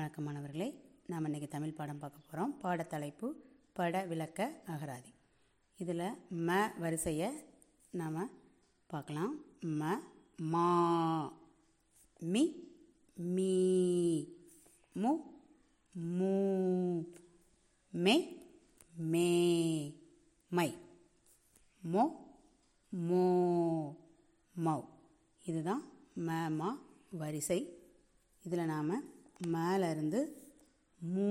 வணக்கம் மாணவர்களே நாம் இன்றைக்கி தமிழ் பாடம் பார்க்க போகிறோம் பாடத்தலைப்பு பட விளக்க அகராதி. இதில் ம வரிசையை நாம் பார்க்கலாம். ம மா மி மீ மு மூ மே மே மை. மோ மோ மௌ. இதுதான் ம மா வரிசை. இதில் நாம் மேலேருந்து மூ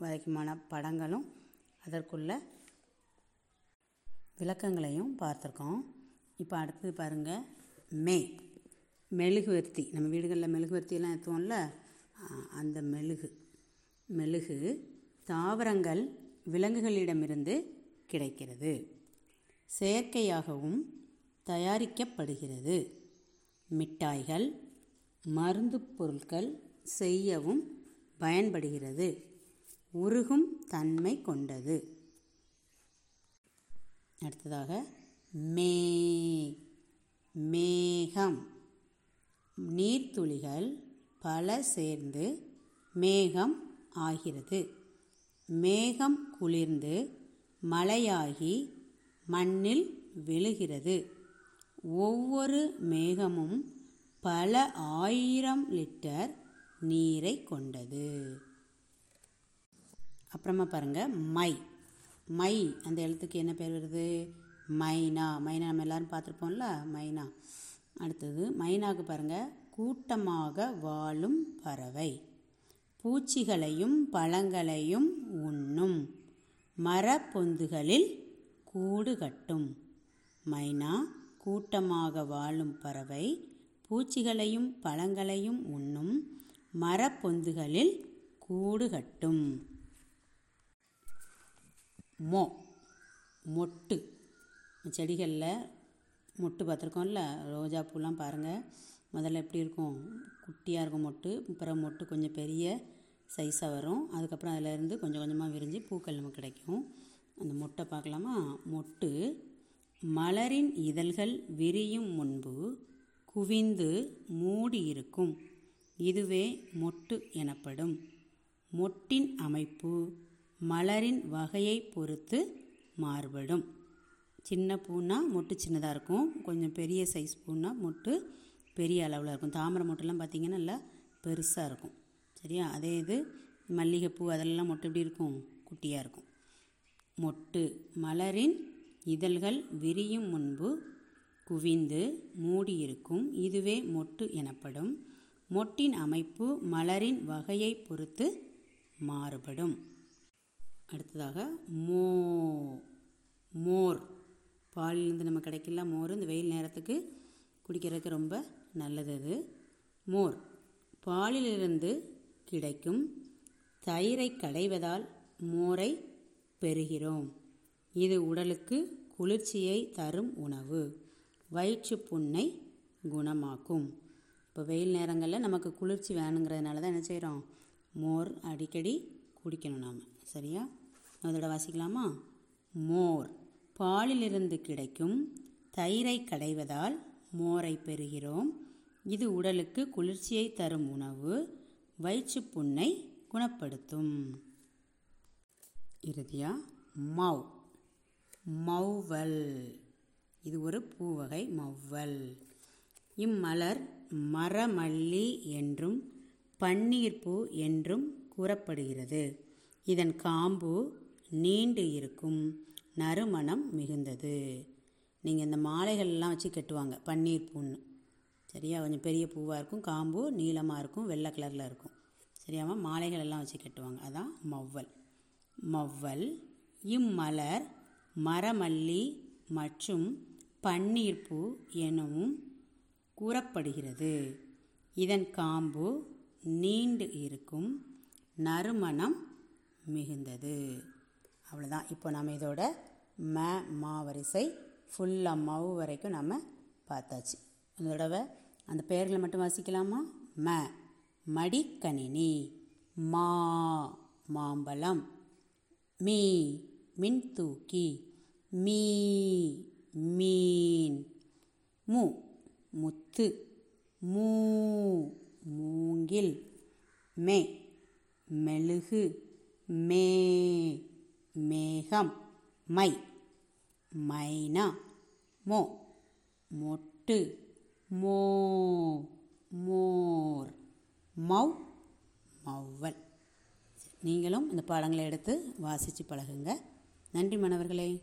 வரைக்குமான படங்களும் அதற்குள்ள விளக்கங்களையும் பார்த்துருக்கோம். இப்போ அடுத்தது பாருங்கள் மே. மெழுகுவர்த்தி நம்ம வீடுகளில் மெழுகுவர்த்தியெல்லாம் ஏற்றுவோம்ல அந்த மெழுகு. மெழுகு தாவரங்கள் விலங்குகளிடமிருந்து கிடைக்கிறது. செயற்கையாகவும் தயாரிக்கப்படுகிறது. மிட்டாய்கள் மருந்து பொருட்கள் செய்யவும் பயன்படுகிறது. உருகும் தன்மை கொண்டது. அடுத்ததாக மே மேகம். நீர்த்துளிகள் பல சேர்ந்து மேகம் ஆகிறது. மேகம் குளிர்ந்து மழையாகி மண்ணில் விழுகிறது. ஒவ்வொரு மேகமும் பல ஆயிரம் லிட்டர் நீரை கொண்டது. அப்புறமா பாருங்க மை. மை அந்த எழுத்துக்கு என்ன பேர் வருது? மைனா. மைனா நம்ம எல்லாரும் பார்த்துருப்போம்ல? மைனா. அடுத்தது மைனாவுக்கு பாருங்க கூட்டமாக வாழும் பறவை. பூச்சிகளையும் பழங்களையும் உண்ணும். மரப்பொந்துகளில் கூடு கட்டும். மைனா கூட்டமாக வாழும் பறவை பூச்சிகளையும் பழங்களையும் உண்ணும். மரப்பொந்துகளில் கூடு கட்டும் மொ மொட்டு. செடிகளில் மொட்டு பார்த்துருக்கோம்ல ரோஜா பூலாம் பாருங்கள் முதல்ல எப்படி இருக்கும்? குட்டியாக இருக்கும் மொட்டு அப்புறம் மொட்டு கொஞ்சம் பெரிய சைஸாக வரும். அதுக்கப்புறம் அதிலேருந்து கொஞ்சம் கொஞ்சமாக விரிஞ்சு பூக்கள் நமக்கு கிடைக்கும். அந்த மொட்டை பார்க்கலாமா? மொட்டு மலரின் இதழ்கள் விரியும் முன்பு குவிந்து மூடி இருக்கும் இதுவே மொட்டு எனப்படும். மொட்டின் அமைப்பு மலரின் வகையை பொறுத்து மாறுபடும். சின்ன பூனா மொட்டு சின்னதாக இருக்கும். கொஞ்சம் பெரிய சைஸ் பூனா மொட்டு பெரிய அளவில் இருக்கும். தாமரை மொட்டெல்லாம் பார்த்திங்கன்னா நல்லா பெருசாக இருக்கும். சரியா? அதே இது மல்லிகைப்பூ அதெல்லாம் மொட்டு எப்படி இருக்கும்? குட்டியாக இருக்கும். மொட்டு மலரின் இதழ்கள் விரியும் முன்பு குவிந்து மூடியிருக்கும். இதுவே மொட்டு எனப்படும். மொட்டின் அமைப்பு மலரின் வகையை பொறுத்து மாறுபடும். அடுத்ததாக மோ மோர். பாலிலிருந்து நம்ம கிடைக்கல மோர். இந்த வெயில் நேரத்துக்கு குடிக்கிறதுக்கு ரொம்ப நல்லது அது. மோர். பாலிலிருந்து கிடைக்கும் தயிரை கடைவதால் மோரை பெறுகிறோம். இது உடலுக்கு குளிர்ச்சியை தரும் உணவு. வயிற்று புண்ணை குணமாக்கும். இப்போ வெயில் நேரங்களில் நமக்கு குளிர்ச்சி வேணுங்கிறதுனால தான் என்ன செய்கிறோம் மோர் அடிக்கடி குடிக்கணும் நாம். சரியா? அதோட வாசிக்கலாமா? மோர். பாலிலிருந்து கிடைக்கும் தயிரை கடைவதால் மோரை பெறுகிறோம். இது உடலுக்கு குளிர்ச்சியை தரும் உணவு. வயிற்று புண்ணை குணப்படுத்தும். இறுதியா? மவ். மௌவல் இது ஒரு பூவகை மௌவல் இம்மலர் மரமல்லி என்றும் பன்னீர்பூ என்றும் கூறப்படுகிறது. இதன் காம்பு நீண்டு இருக்கும் நறுமணம் மிகுந்தது. நீங்கள் இந்த மாலைகள்லாம் வச்சு கட்டுவாங்க பன்னீர் பூன்னு. சரியா? கொஞ்சம் பெரிய பூவாக இருக்கும் காம்பு நீளமாக இருக்கும் வெள்ளை கலரில் இருக்கும். சரியாமா மாலைகள் எல்லாம் வச்சு கட்டுவாங்க. அதான் மவ்வல். மவ்வல் இம்மலர் மரமல்லி மற்றும் பன்னீர்பூ எனவும் கூறப்படுகிறது. இதன் காம்பு நீண்டு இருக்கும் நறுமணம் மிகுந்தது. அவ்வளோதான் இப்போ நம்ம இதோட ம மா வரிசை ஃபுல்லாக மவு வரைக்கும் நம்ம பார்த்தாச்சு. இந்த தடவை அந்த பெயர்களை மட்டும் வாசிக்கலாமா? ம. மடிக்கணினி. மா மாம்பழம். மீ மின்தூக்கி. மீ மீன். மு. முத்து. மூ மூங்கில். மே மெழுகு. மே மேகம். மை மைனா. மோ மொட்டு. மோ மோர். மவ் மௌவல் நீங்களும் இந்த பாடங்களை எடுத்து வாசித்து பழகுங்க. நன்றி மாணவர்களே.